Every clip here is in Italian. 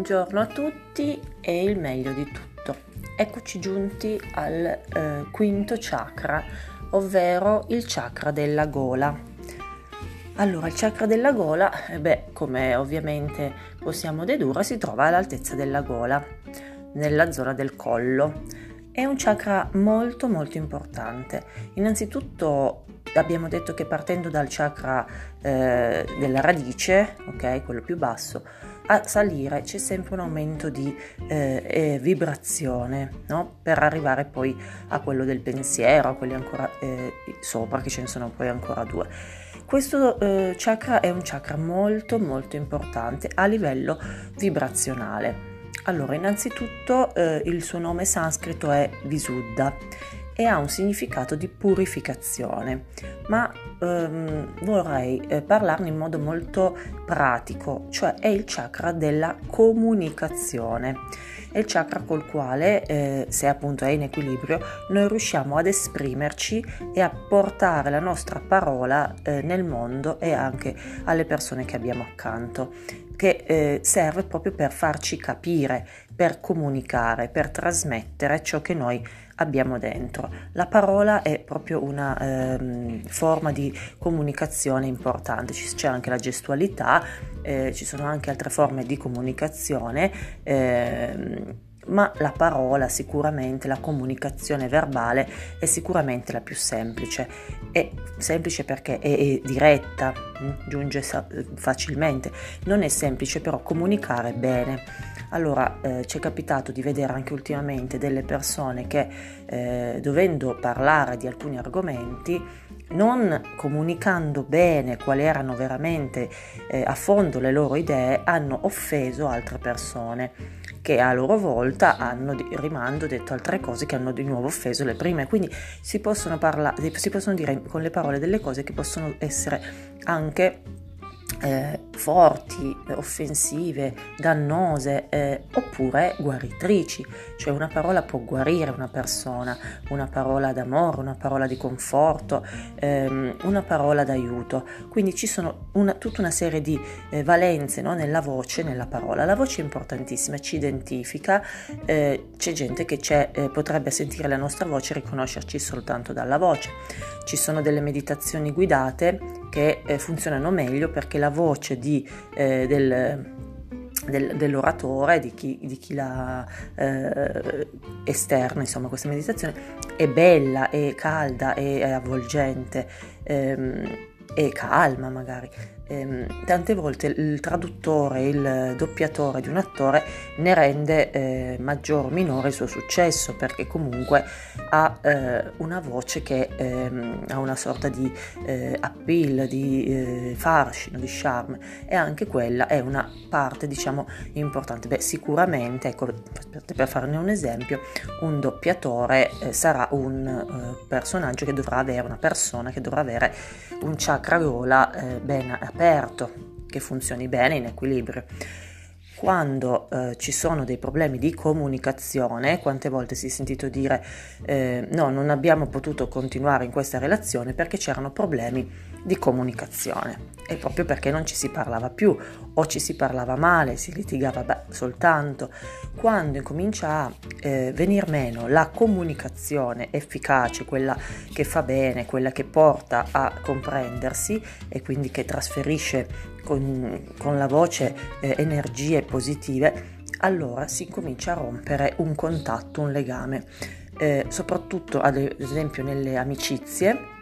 Buongiorno a tutti e il meglio di tutto. Eccoci giunti al eh, quinto chakra, ovvero il chakra della gola. Allora, il chakra della gola, eh beh, come ovviamente possiamo dedurre, si trova all'altezza della gola, nella zona del collo. È un chakra molto molto importante. Innanzitutto abbiamo detto che partendo dal chakra eh, della radice, ok, quello più basso, a salire c'è sempre un aumento di eh, eh, vibrazione no? per arrivare poi a quello del pensiero, a quelli ancora eh, sopra, che ce ne sono poi ancora due. Questo eh, chakra è un chakra molto molto importante a livello vibrazionale. Allora, innanzitutto eh, il suo nome sanscrito è Visuddha e ha un significato di purificazione, ma ehm, vorrei eh, parlarne in modo molto pratico, cioè è il chakra della comunicazione. È il chakra col quale, eh, se appunto è in equilibrio, noi riusciamo ad esprimerci e a portare la nostra parola eh, nel mondo e anche alle persone che abbiamo accanto che eh, serve proprio per farci capire, per comunicare, per trasmettere ciò che noi abbiamo dentro. La parola è proprio una ehm, forma di comunicazione importante, c'è anche la gestualità, eh, ci sono anche altre forme di comunicazione. Ehm, ma la parola sicuramente, la comunicazione verbale è sicuramente la più semplice. È semplice perché è, è diretta, mm, giunge facilmente, non è semplice però comunicare bene. Allora eh, ci è capitato di vedere anche ultimamente delle persone che eh, dovendo parlare di alcuni argomenti non comunicando bene quali erano veramente eh, a fondo le loro idee, hanno offeso altre persone che a loro volta hanno di rimando detto altre cose che hanno di nuovo offeso le prime. Quindi si possono, parla- si possono dire con le parole delle cose che possono essere anche eh, forti, offensive, dannose eh, oppure guaritrici, cioè una parola può guarire una persona, una parola d'amore, una parola di conforto, ehm, una parola d'aiuto. Quindi ci sono una, tutta una serie di eh, valenze no? nella voce, nella parola. La voce è importantissima, ci identifica, eh, c'è gente che c'è, eh, potrebbe sentire la nostra voce e riconoscerci soltanto dalla voce. Ci sono delle meditazioni guidate che eh, funzionano meglio perché la voce di, eh, del, del, dell'oratore, di chi, di chi la eh, esterna, insomma, questa meditazione è bella, è calda, è, è avvolgente, ehm, è calma magari ehm, tante volte il traduttore, il doppiatore di un attore ne rende eh, maggiore o minore il suo successo perché comunque ha eh, una voce che ehm, ha una sorta di eh, appeal, di eh, fascino, di charme e anche quella è una parte diciamo importante. Beh, sicuramente, ecco, per farne un esempio, un doppiatore eh, sarà un eh, personaggio che dovrà avere, una persona che dovrà avere un chakra gola ben aperto aperto, che funzioni bene in equilibrio. Quando eh, ci sono dei problemi di comunicazione, quante volte si è sentito dire eh, no, non abbiamo potuto continuare in questa relazione perché c'erano problemi di comunicazione e proprio perché non ci si parlava più o ci si parlava male, si litigava beh, soltanto. Quando incomincia a eh, venir meno la comunicazione efficace, quella che fa bene, quella che porta a comprendersi e quindi che trasferisce con, con la voce eh, energie positive, allora si comincia a rompere un contatto, un legame. Eh, soprattutto ad esempio nelle amicizie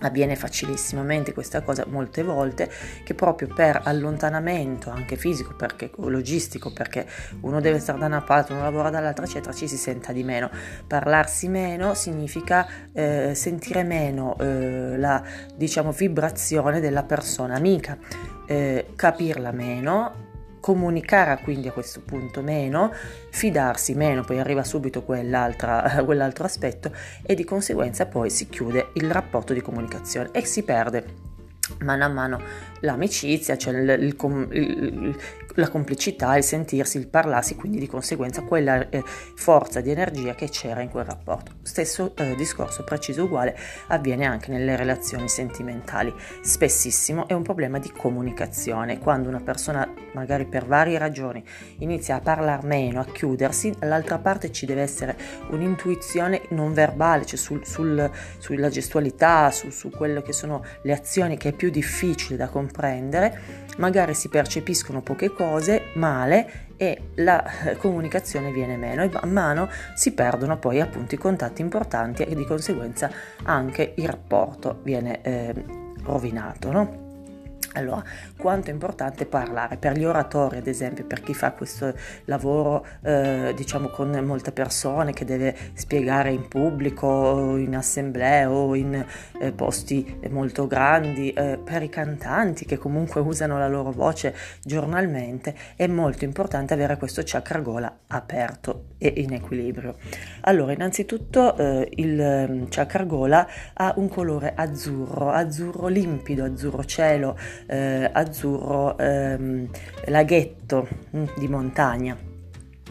Avviene facilissimamente questa cosa molte volte che proprio per allontanamento anche fisico, perché logistico, perché uno deve stare da una parte, uno lavora dall'altra, eccetera, ci si senta di meno. Parlarsi meno significa eh, sentire meno eh, la diciamo vibrazione della persona amica, eh, capirla meno, comunicare quindi a questo punto meno, fidarsi meno, poi arriva subito quell'altro aspetto e di conseguenza poi si chiude il rapporto di comunicazione e si perde mano a mano l'amicizia, cioè il, il, il, la complicità, il sentirsi, il parlarsi, quindi di conseguenza quella eh, forza di energia che c'era in quel rapporto. Stesso eh, discorso preciso uguale avviene anche nelle relazioni sentimentali. Spessissimo è un problema di comunicazione, quando una persona magari per varie ragioni inizia a parlare meno, a chiudersi, dall'altra parte ci deve essere un'intuizione non verbale, cioè sul, sul, sulla gestualità, su, su quelle che sono le azioni che è più difficile da comprendere, magari si percepiscono poche cose male e la eh, comunicazione viene meno e man mano si perdono poi appunto i contatti importanti e di conseguenza anche il rapporto viene eh, rovinato, no? Allora, quanto è importante parlare per gli oratori, ad esempio, per chi fa questo lavoro, eh, diciamo, con molte persone, che deve spiegare in pubblico, in assemblea o in eh, posti molto grandi, eh, per i cantanti che comunque usano la loro voce giornalmente, è molto importante avere questo chakra gola aperto e in equilibrio. Allora, innanzitutto eh, il ehm, chakra gola ha un colore azzurro, azzurro limpido, azzurro cielo, eh, azzurro ehm, laghetto mh, mm, di montagna.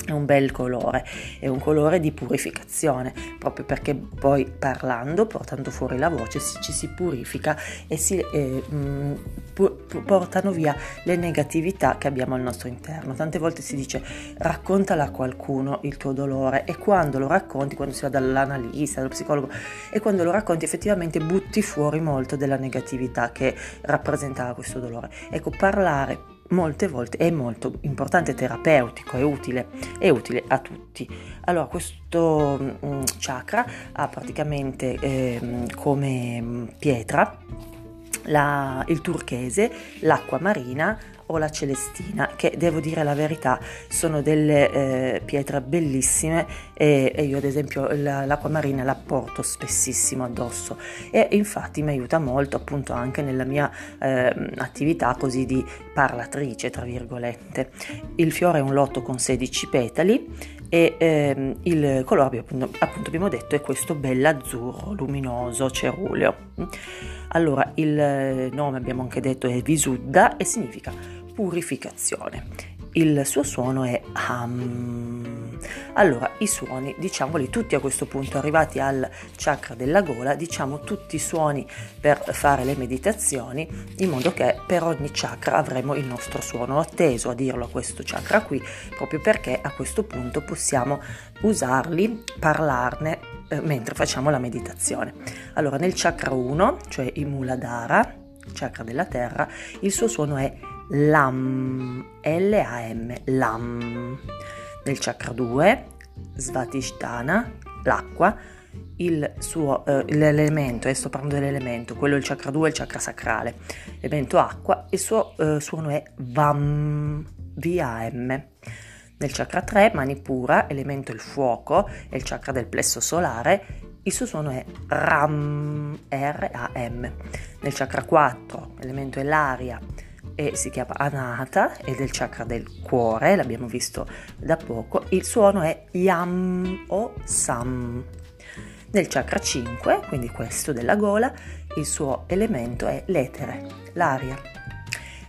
È un bel colore, è un colore di purificazione, proprio perché poi parlando, portando fuori la voce, ci si purifica e si eh, mm, pu- portano via le negatività che abbiamo al nostro interno. Tante volte si dice raccontala a qualcuno il tuo dolore e quando lo racconti, quando si va dall'analista, dallo psicologo, e quando lo racconti effettivamente butti fuori molto della negatività che rappresentava questo dolore. Ecco, parlare molte volte è molto importante, terapeutico, è utile, è utile a tutti. Allora, questo mm, chakra ha praticamente eh, come mm, pietra la, il turchese, l'acqua marina o la celestina, che devo dire la verità sono delle eh, pietre bellissime e, e, io ad esempio la, l'acqua marina la porto spessissimo addosso e infatti mi aiuta molto appunto anche nella mia eh, attività così di parlatrice tra virgolette. Il fiore è un lotto con 16 petali e ehm, il colore appunto, appunto abbiamo detto è questo bell'azzurro luminoso ceruleo. Allora il nome abbiamo anche detto è Visuddha e significa purificazione. Il suo suono è Ham. Allora, i suoni, diciamoli tutti a questo punto, arrivati al chakra della gola, diciamo tutti i suoni per fare le meditazioni, in modo che per ogni chakra avremo il nostro suono. atteso a dirlo a questo chakra qui, proprio perché a questo punto possiamo usarli, parlarne eh, mentre facciamo la meditazione. Allora, nel chakra 1, cioè il Muladhara, chakra della terra, il suo suono è Lam, L-A-M, Lam. Nel chakra 2, Svatishtana, l'acqua, il suo, eh, l'elemento, eh, sto parlando dell'elemento, quello il chakra 2 è il chakra sacrale, l'elemento acqua, il suo eh, suono è Vam, V-A-M. Nel chakra 3, Manipura, elemento il fuoco, è il chakra del plesso solare, il suo suono è Ram, R-A-M. Nel chakra 4, elemento è l'aria, e si chiama Anahata, è del chakra del cuore, l'abbiamo visto da poco. Il suono è Yam o Sam. Nel chakra 5, quindi questo della gola, il suo elemento è l'etere, l'aria.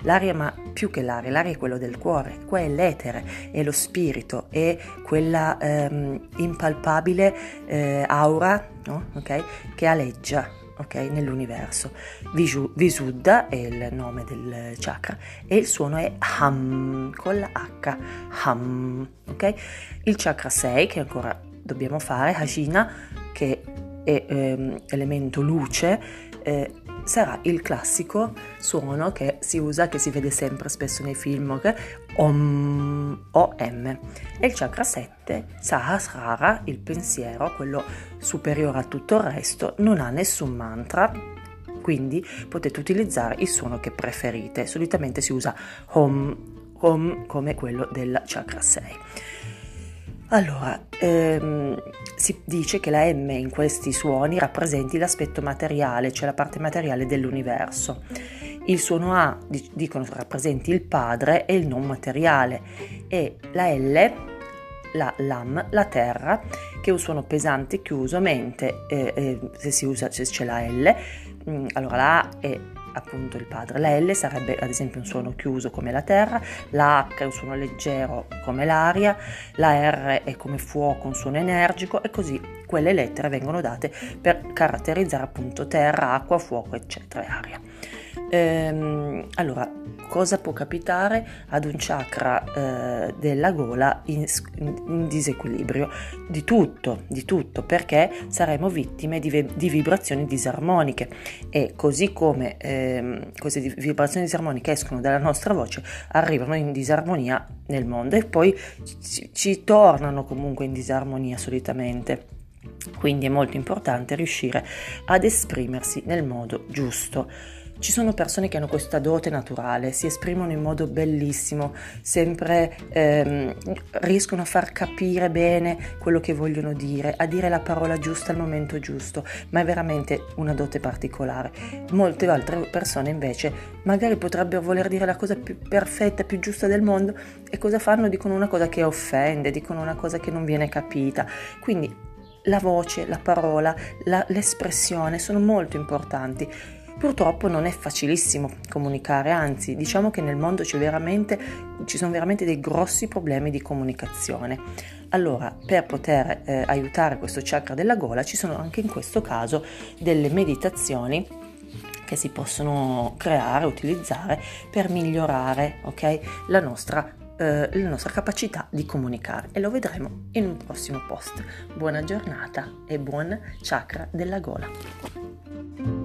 L'aria, ma più che l'aria, l'aria è quello del cuore, qua è l'etere, è lo spirito, è quella ehm, impalpabile eh, aura no? okay? che aleggia ok, nell'universo. Viju, Visuddha è il nome del chakra e il suono è Ham con la H, Ham, ok? Il chakra 6 che ancora dobbiamo fare, Hajina, che è ehm, elemento luce, eh, sarà il classico suono che si usa, che si vede sempre spesso nei film, okay? Om, O-M. E il chakra 7, Sahasrara, il pensiero, quello superiore a tutto il resto, non ha nessun mantra, quindi potete utilizzare il suono che preferite. Solitamente si usa Om, Om come quello del chakra 6. Allora, ehm, si dice che la M in questi suoni rappresenti l'aspetto materiale, cioè la parte materiale dell'universo. Il suono A, dicono, rappresenti il padre e il non materiale e la L, la LAM, la terra, che è un suono pesante chiuso, mentre eh, eh, se si usa, se c'è la L, mh, mm, allora la A è appunto il padre. La L sarebbe ad esempio un suono chiuso come la terra, la H è un suono leggero come l'aria, la R è come fuoco, un suono energico e così quelle lettere vengono date per caratterizzare appunto terra, acqua, fuoco, eccetera, aria. Ehm, allora, cosa può capitare ad un chakra eh, della gola in, in, disequilibrio? Di tutto, di tutto, perché saremo vittime di, di vibrazioni disarmoniche e così come eh, queste vibrazioni disarmoniche escono dalla nostra voce, arrivano in disarmonia nel mondo e poi ci, ci tornano comunque in disarmonia solitamente. Quindi è molto importante riuscire ad esprimersi nel modo giusto. Ci sono persone che hanno questa dote naturale, si esprimono in modo bellissimo, sempre ehm, riescono a far capire bene quello che vogliono dire, a dire la parola giusta al momento giusto, ma è veramente una dote particolare. Molte altre persone invece magari potrebbero voler dire la cosa più perfetta, più giusta del mondo e cosa fanno? Dicono una cosa che offende, dicono una cosa che non viene capita. Quindi la voce, la parola, la, l'espressione sono molto importanti. Purtroppo non è facilissimo comunicare, anzi diciamo che nel mondo ci sono veramente dei grossi problemi di comunicazione. Allora, per poter eh, aiutare questo chakra della gola ci sono anche in questo caso delle meditazioni che si possono creare, utilizzare per migliorare okay, la, nostra, eh, la nostra capacità di comunicare e lo vedremo in un prossimo post. Buona giornata e buon chakra della gola.